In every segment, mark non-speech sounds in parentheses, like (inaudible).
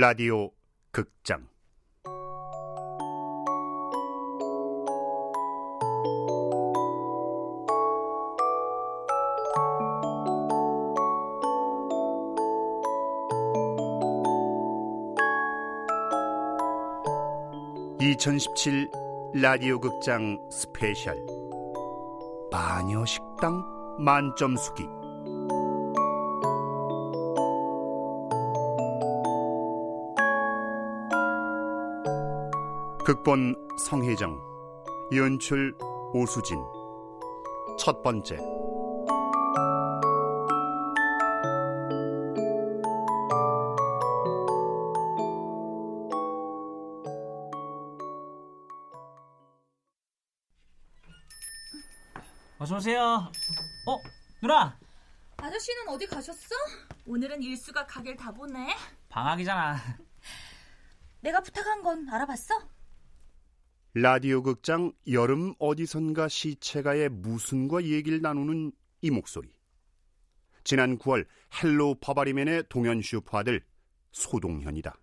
라디오 극장. (2017) 라디오 극장 스페셜. 마녀 식당 만점 수기 극본 성혜정 연출 오수진 첫 번째 어서 오세요. 어, 누나. 아저씨는 어디 가셨어? 오늘은 일수가 가게를 다 보네. 방학이잖아. 내가 부탁한 건 알아봤어? 라디오 극장 여름 어디선가 시체가의 무슨과 얘기를 나누는 이 목소리. 지난 9월 헬로 버바리맨의 동현 슈퍼 아들 소동현이다.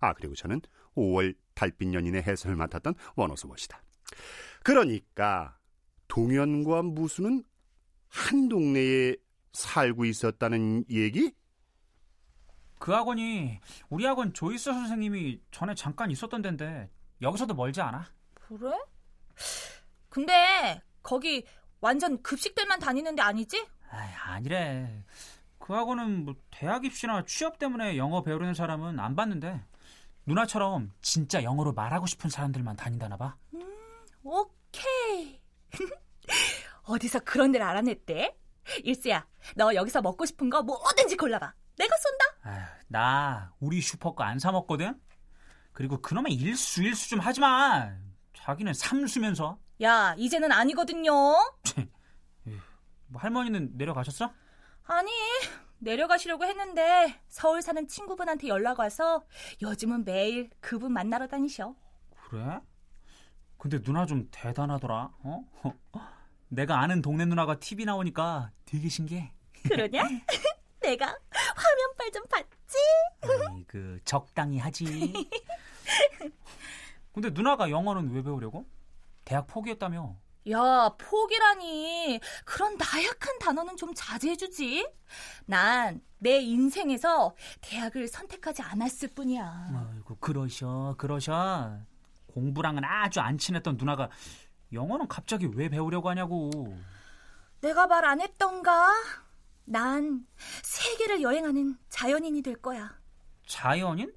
아 그리고 저는 5월 달빛 연인의 해설을 맡았던 원호스봇이다. 그러니까 동현과 무수는 한 동네에 살고 있었다는 얘기? 그 학원이 우리 학원 조이스 선생님이 전에 잠깐 있었던 데인데 여기서도 멀지 않아. 그래? 근데 거기 완전 급식들만 다니는 데 아니지? 아이, 아니래. 그 학원은 뭐 대학 입시나 취업 때문에 영어 배우려는 사람은 안 받는데 누나처럼 진짜 영어로 말하고 싶은 사람들만 다닌다나 봐. 음, 오케이. (laughs) 어디서 그런 데를 알아냈대? 일수야, 너 여기서 먹고 싶은 거 뭐든지 골라봐. 내가 쏜다. 아휴, 나 우리 슈퍼 거 안 사 먹거든. 그리고 그놈의 일수 일수 좀 하지 마. 자기는 삼수면서. 야, 이제는 아니거든요. (laughs) 뭐 할머니는 내려가셨어? 아니, 내려가시려고 했는데 서울 사는 친구분한테 연락 와서 요즘은 매일 그분 만나러 다니셔. 그래? 근데 누나 좀 대단하더라. 어? (laughs) 내가 아는 동네 누나가 TV 나오니까 되게 신기해. 그러냐? (laughs) 내가 화면빨 좀 봤지? 아이, 그 적당히 하지. 근데 누나가 영어는 왜 배우려고? 대학 포기했다며. 야, 포기라니. 그런 나약한 단어는 좀 자제해주지. 난 내 인생에서 대학을 선택하지 않았을 뿐이야. 아이고, 그러셔, 그러셔. 공부랑은 아주 안 친했던 누나가 영어는 갑자기 왜 배우려고 하냐고. 내가 말 안 했던가? 난 세계를 여행하는 자연인이 될 거야. 자연인?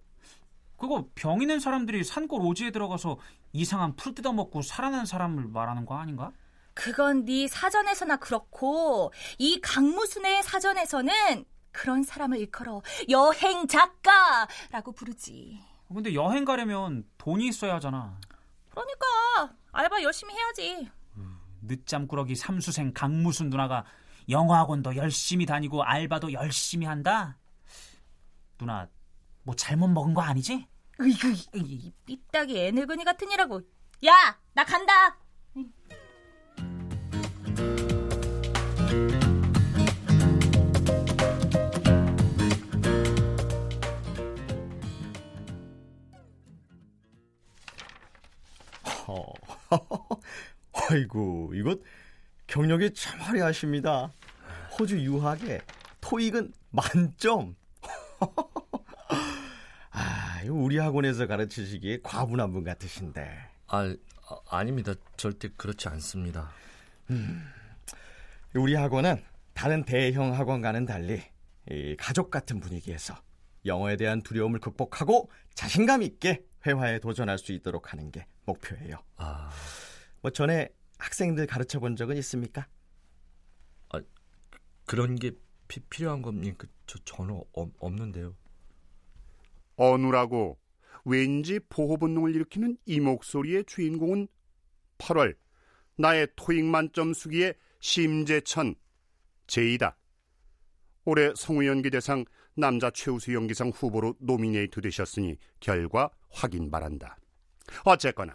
그거 병 있는 사람들이 산골 오지에 들어가서 이상한 풀 뜯어먹고 살아난 사람을 말하는 거 아닌가? 그건 네 사전에서나 그렇고 이 강무순의 사전에서는 그런 사람을 일컬어 여행 작가라고 부르지. 근데 여행 가려면 돈이 있어야 하잖아. 그러니까 알바 열심히 해야지. 늦잠꾸러기 삼수생 강무순 누나가 영어학원도 열심히 다니고 알바도 열심히 한다? 누나 뭐 잘못 먹은 거 아니지? 으이구, 이 삐딱이 애늙은이 같은 이라고. 야, 나 간다. 어, (laughs) 아이고, 이것 경력이 참 화려하십니다. 호주 유학에 토익은 만점. (laughs) 아, 우리 학원에서 가르치시기에 과분한 분 같으신데. 아, 아 닙니다 절대 그렇지 않습니다. 음, 우리 학원은 다른 대형 학원과는 달리 가족 같은 분위기에서 영어에 대한 두려움을 극복하고 자신감 있게 회화에 도전할 수 있도록 하는 게 목표예요. 아, 뭐 전에 학생들 가르쳐 본 적은 있습니까? 아, 그런 게 피, 필요한 겁니까? 저 전혀 어, 없는데요. 어누라고 왠지 보호 본능을 일으키는 이 목소리의 주인공은 8월 나의 토익 만점 수기의 심재천 제이다. 올해 성우연기 대상 남자 최우수 연기상 후보로 노미네이트 되셨으니 결과 확인 바란다. 어쨌거나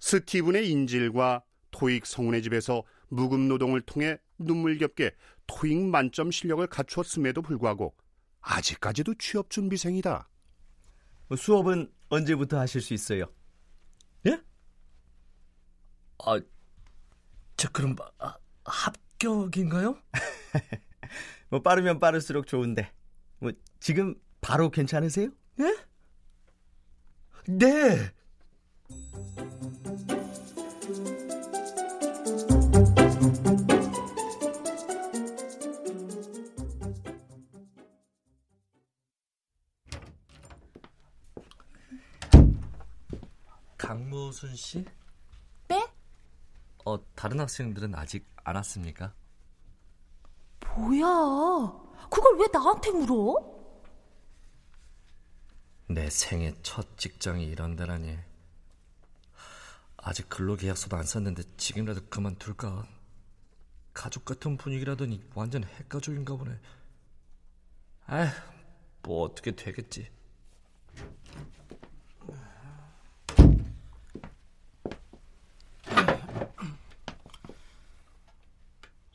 스티븐의 인질과 토익 성운의 집에서 무급 노동을 통해 눈물겹게 토익 만점 실력을 갖추었음에도 불구하고 아직까지도 취업 준비생이다. 수업은 언제부터 하실 수 있어요? 예? 아, 저 그럼 아, 합격인가요? (laughs) 뭐 빠르면 빠를수록 좋은데. 뭐 지금 바로 괜찮으세요? 예? 네. 강무순 씨? 네? 어, 다른 학생들은 아직 안 왔습니까? 뭐야? 그걸 왜 나한테 물어? 내 생애 첫 직장이 이런 데라니. 아직 근로계약서도 안 썼는데 지금이라도 그만둘까? 가족 같은 분위기라더니 완전 핵가족인가 보네. 아휴, 뭐 어떻게 되겠지.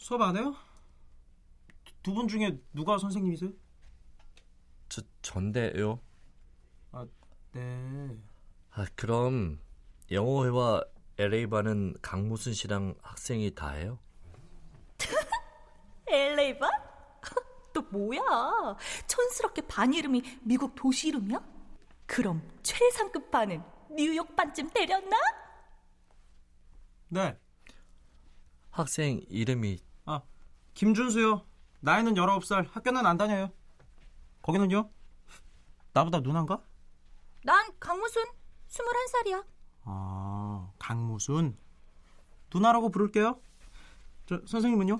수업 안 해요? 두 분 중에 누가 선생님이세요? 저 전데요. 네. 아, 그럼 영어회와 LA반은 강무순 씨랑 학생이 다예요? (laughs) LA반? (laughs) 또 뭐야? 촌스럽게 반 이름이 미국 도시 이름이야? 그럼 최상급 반은 뉴욕 반쯤 때렸나? 네. 학생 이름이 아, 김준수요. 나이는 19살, 학교는 안 다녀요. 거기는요? 나보다 누나인가? 난 강무순, 21살이야. 아, 강무순. 누나라고 부를게요. 저, 선생님은요?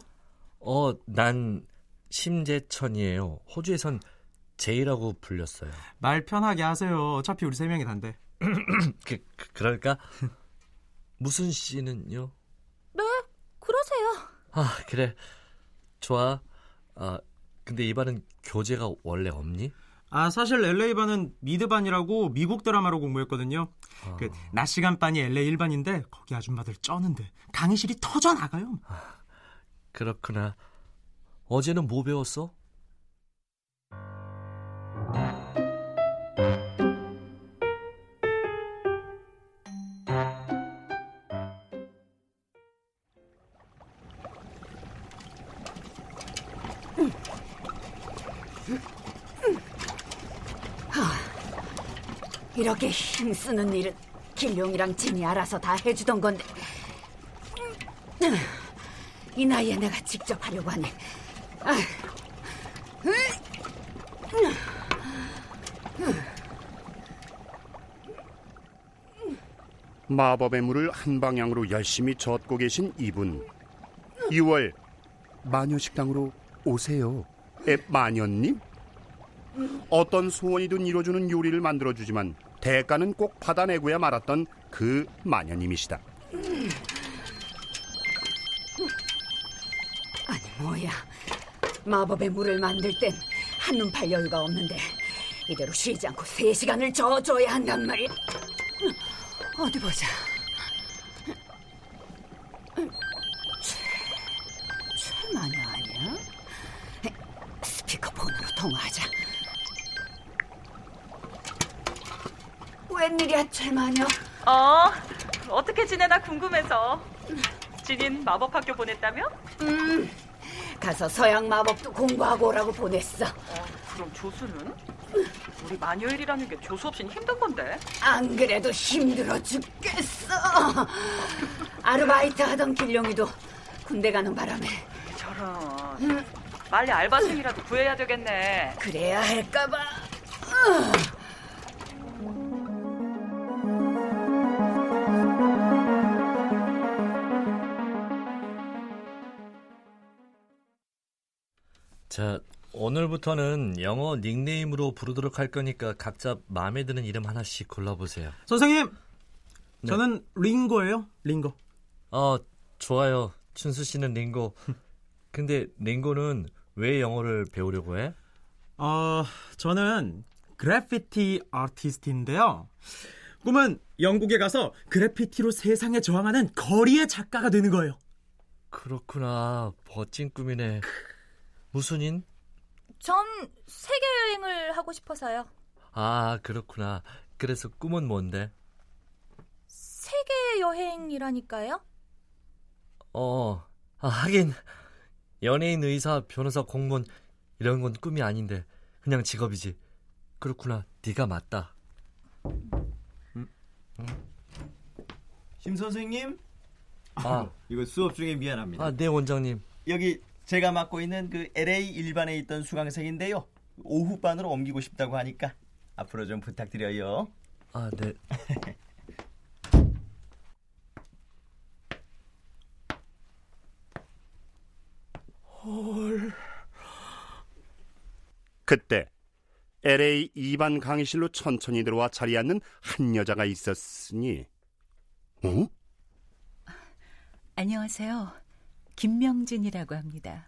어, 난 심재천이에요. 호주에선 제이라고 불렸어요. 말 편하게 하세요. 어차피 우리 세 명이 단데. (clears throat) 그, 그 그럴까? 무슨 씨는요? 네, 그러세요. 아, 그래. 좋아. 아, 근데 이 반은 교재가 원래 없니? 아, 사실 LA반은 미드 반이라고 미국 드라마로 공부했거든요. 아. 그, 낮 시간 반이 LA 1반인데, 거기 아줌마들 쩌는데, 강의실이 터져 나가요. 그렇구나. 어제는 뭐 배웠어? 이렇게 힘쓰는 일은 길룡이랑 진이 알아서 다 해주던 건데 이 나이에 내가 직접 하려고 하네 마법의 물을 한 방향으로 열심히 젓고 계신 이분. 6월 마녀식당으로 오세요. 에, 마녀님? 어떤 소원이든 이뤄주는 요리를 만들어주지만 대가는 꼭 받아내고야 말았던 그 마녀님이시다. 아니 뭐야 마법의 물을 만들 땐 한눈 팔 여유가 없는데 이대로 쉬지 않고 세 시간을 저어줘야 한단 말이야 어디 보자 최, 최마녀 아니야? 스피커폰으로 통화하자 웬일이야 최마녀 어, 어떻게 지내나 궁금해서. 진인 마법 학교 보냈다며? 음 가서 서양 마법도 공부하고 오라고 보냈어 그럼 조수는? 우리 마녀일이라는 게 조수 없이는 힘든 건데. 안 그래도 힘들어 죽겠어. 아르바이트 하던 길룡이도 군대 가는 바람에 저런. 빨리 알바생이라도 구해야 되겠네. 그래야 할까봐. 자, 오늘부터는 영어 닉네임으로 부르도록 할 거니까 각자 마음에 드는 이름 하나씩 골라보세요. 선생님! 네. 저는 링고예요, 링고. 어, 좋아요. 춘수 씨는 링고. (laughs) 근데 링고는 왜 영어를 배우려고 해? 어, 저는 그래피티 아티스트인데요. 꿈은 영국에 가서 그래피티로 세상에 저항하는 거리의 작가가 되는 거예요. 그렇구나. 멋진 꿈이네. 무슨 인? 전 세계 여행을 하고 싶어서요. 아, 그렇구나. 그래서 꿈은 뭔데? 세계 여행이라니까요? 어, 아, 하긴 연예인, 의사, 변호사, 공무원 이런 건 꿈이 아닌데 그냥 직업이지. 그렇구나. 네가 맞다. 심 선생님? 아, (laughs) 이거 수업 중에 미안합니다. 아, 네 원장님. 여기 제가 맡고 있는 그 LA 일반에 있던 수강생인데요. 오후반으로 옮기고 싶다고 하니까 앞으로 좀 부탁드려요. 아, 네. 그때 LA 2반 강의실로 천천히 들어와 자리에 앉는 한 여자가 있었으니 어? 안녕하세요. 김명진이라고 합니다.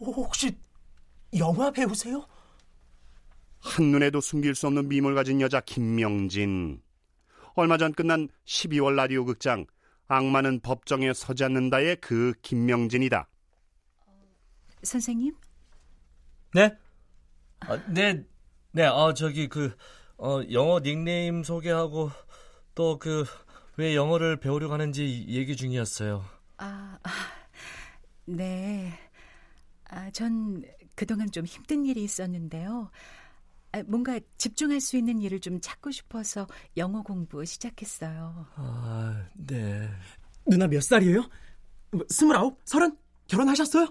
혹시 영화 배우세요? 한눈에도 숨길 수 없는 미모를 가진 여자 김명진. 얼마 전 끝난 12월 라디오 극장 악마는 법정에 서지 않는다의 그 김명진이다. 선생님? 네? 아, 네, 네, 어, 저기, 그, 어, 영어 닉네임 소개하고, 또 그, 왜 영어를 배우려고 하는지 얘기 중이었어요. 아, 아, 네. 아, 전 그동안 좀 힘든 일이 있었는데요. 아, 뭔가 집중할 수 있는 일을 좀 찾고 싶어서 영어 공부 시작했어요. 아, 네. 누나 몇 살이에요? 뭐, 스물아홉? 서른? 결혼하셨어요?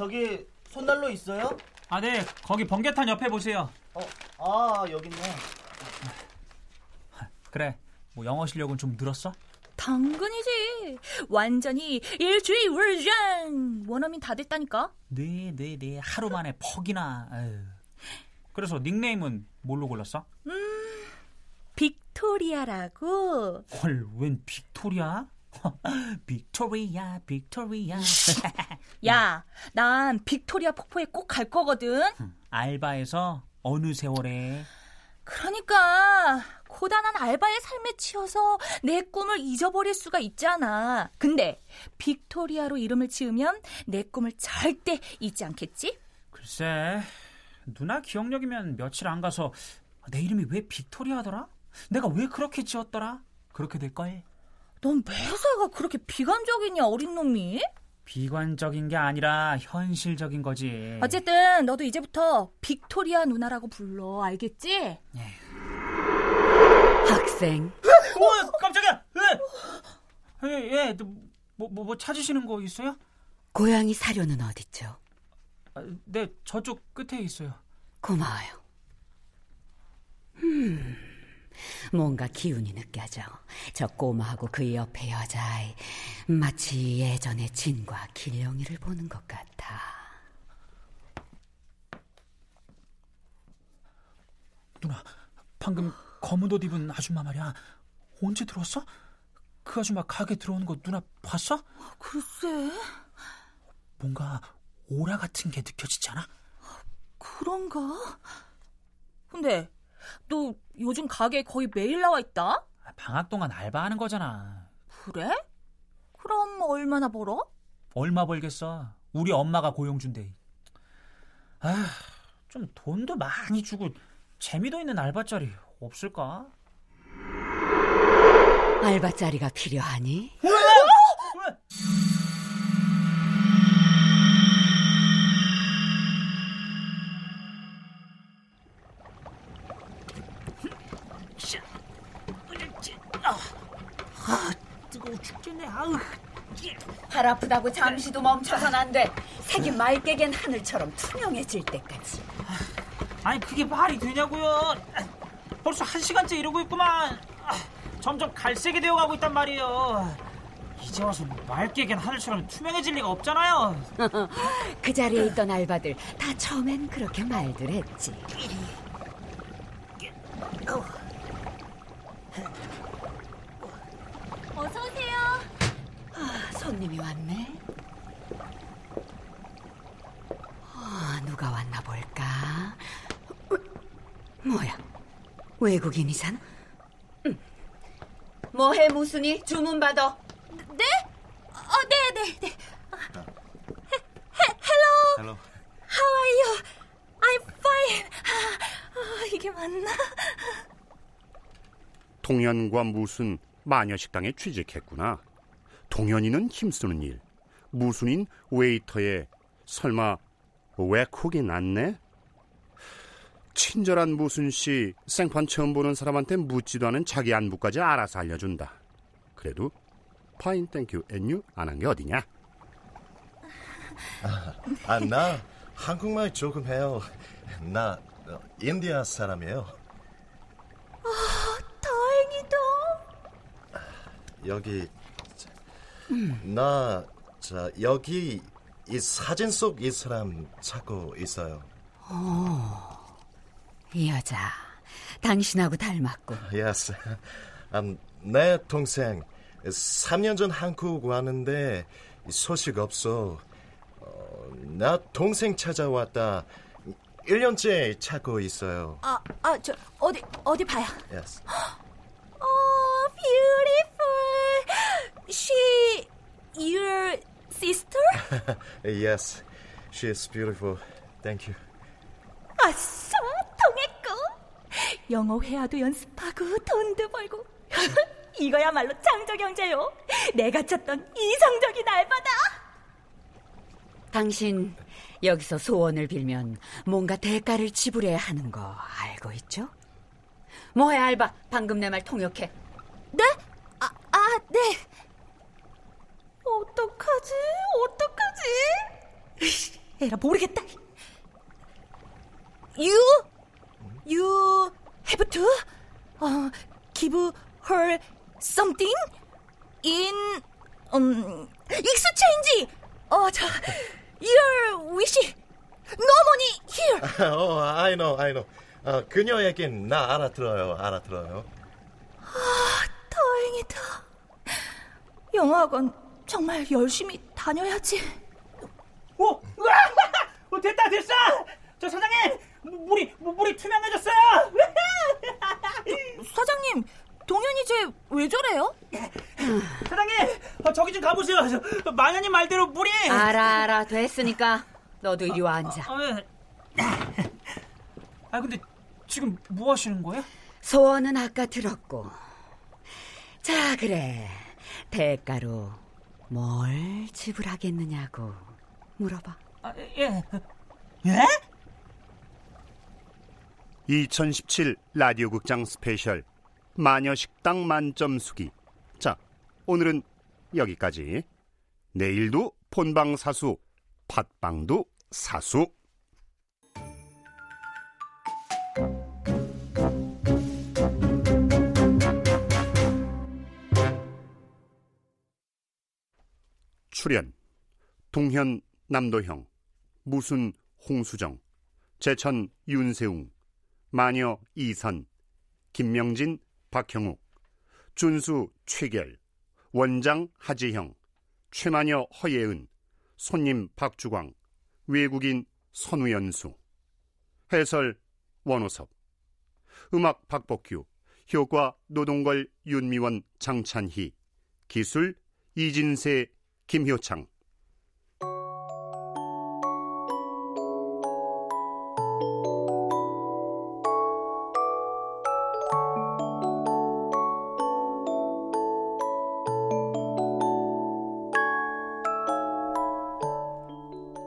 저기 손난로 있어요? 아, 네. 거기 번개탄 옆에 보세요. 어, 아 여기 있네. 그래. 뭐 영어 실력은 좀 늘었어? 당근이지. 완전히 일주일 버전. 원어민 다 됐다니까. 네, 네, 네. 하루 만에 퍽이나. 아유. 그래서 닉네임은 뭘로 골랐어? 빅토리아라고. 헐, 웬 빅토리아? (laughs) 빅토리아, 빅토리아. (laughs) 야, 난 빅토리아 폭포에 꼭 갈 거거든. 알바에서 어느 세월에 그러니까 고단한 알바의 삶에 치여서 내 꿈을 잊어버릴 수가 있잖아. 근데 빅토리아로 이름을 지으면 내 꿈을 절대 잊지 않겠지? 글쎄 누나 기억력이면 며칠 안 가서 내 이름이 왜 빅토리아더라? 내가 왜 그렇게 지었더라? 그렇게 될 걸? 넌 매사가 그렇게 비관적이냐, 어린 놈이? 비관적인 게 아니라 현실적인 거지. 어쨌든 너도 이제부터 빅토리아 누나라고 불러, 알겠지? 학생, 어, 깜짝이야! 예! 예, 예, 뭐, 뭐, 뭐 찾으시는 거 있어요? 고양이 사료는 어딨죠? 아, 네, 저쪽 끝에 있어요. 고마워요. 음, 뭔가 기운이 느껴져. 저 꼬마하고 그 옆에 여자아이, 마치 예전의 진과 길령이를 보는 것 같아. 누나, 방금 검은 옷 입은 아줌마 말이야. 언제 들어왔어? 그 아줌마 가게 들어오는 거 누나 봤어? 글쎄, 뭔가 오라 같은 게 느껴지지 않아? 그런가? 근데 너 요즘 가게에 거의 매일 나와 있다? 방학 동안 알바하는 거잖아. 그래? 그럼 얼마나 벌어? 얼마 벌겠어? 우리 엄마가 고용 준대. 아, 좀 돈도 많이 주고 재미도 있는 알바자리 없을까? 알바자리가 필요하니? 뜨거워 죽겠네. 아우. 팔 아프다고 잠시도 멈춰선 안 돼. 색이 맑게 갠 하늘처럼 투명해질 때까지. 아니 그게 말이 되냐고요? 벌써 한 시간째 이러고 있구만. 아, 점점 갈색이 되어가고 있단 말이에요. 이제 와서 맑게 갠 하늘처럼 투명해질 리가 없잖아요. (laughs) 그 자리에 있던 알바들 다 처음엔 그렇게 말들 했지. 어서 오세요. 아, 손님이 왔네. 아, 누가 왔나 볼까? 어, 뭐야? 외국인이잖아? 음, 뭐해 무순이 주문 받아. 네? 어, 네, 네, 네. hello. Hello. How are you? I'm fine. 아, 이게 맞나? 동현과 무순 마녀 식당에 취직했구나. 동현이는 힘쓰는 일, 무순인 웨이터에 설마 외국인 왔네? 친절한 무순 씨 생판 처음 보는 사람한테 묻지도 않은 자기 안부까지 알아서 알려준다. 그래도 fine thank you and you 안 한 게 어디냐? 아, 나 한국말 조금 해요. 나 어, 인디아 사람이에요. 다행이다. 여기 나 자, 여기 이 사진 속 이 사람 찾고 있어요. 이 여자 당신하고 닮았고. Yes. 음, 내 동생 3년 전 한국 왔는데 소식 없어. 어, 나 동생 찾아왔다. 1년째 찾고 있어요. 아, 아, 저 어디 어디 봐요. Yes. Oh, (gasps) beautiful. She your sister? (laughs) yes. She is beautiful. Thank you. 아싸, 통했고. 영어 회화도 연습하고 돈도 벌고. (laughs) 이거야말로 창조 경제요. 내가 찾던 이상적인 알바다. 당신 여기서 소원을 빌면 뭔가 대가를 지불해야 하는 거 알고 있죠? 뭐해 알바 방금 내 말 통역해 네? 아, 아, 네. 어떡하지? 어떡하지? 에라 모르겠다. You, you have to 어, give her something in um exchange. 어, 저 your wish. No money here. oh, I know, I know. 어, 그녀 얘긴 나 알아들어요, 알아들어요. 다행이다. 영어학원 정말 열심히 다녀야지. 오, 우와! 어, 됐다 됐어. 저 사장님 물이 물이 투명해졌어요. (laughs) 사장님, 동현이 쟤 왜 저래요? 사장님 어, 저기 좀 가보세요. 저, 마녀님 말대로 물이. 알아 알아 됐으니까 너도 이리 와 앉아 아, 왜? 아 근데 지금 뭐 하시는 거예요? 소원은 아까 들었고 자 그래 대가로 뭘 지불하겠느냐고 물어봐 아, 예. 예? 2017 라디오 극장 스페셜 마녀 식당 만점 수기. 자, 오늘은 여기까지. 내일도 본방 사수, 팟빵도 사수. 출연 동현 남도형 무순 홍수정 제천 윤세웅 마녀 이선 김명진 박형욱 준수 최결 원장 하지형 최마녀 허예은 손님 박주광 외국인 선우연수 해설 원호섭 음악 박복규 효과 노동걸 윤미원 장찬희 기술 이진세 김효창.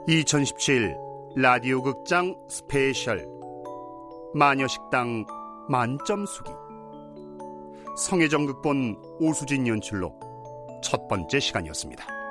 (2017) 라디오 극장 스페셜. 마녀식당 만점 수기. 성혜정 극본 오수진 연출로 첫 번째 시간이었습니다.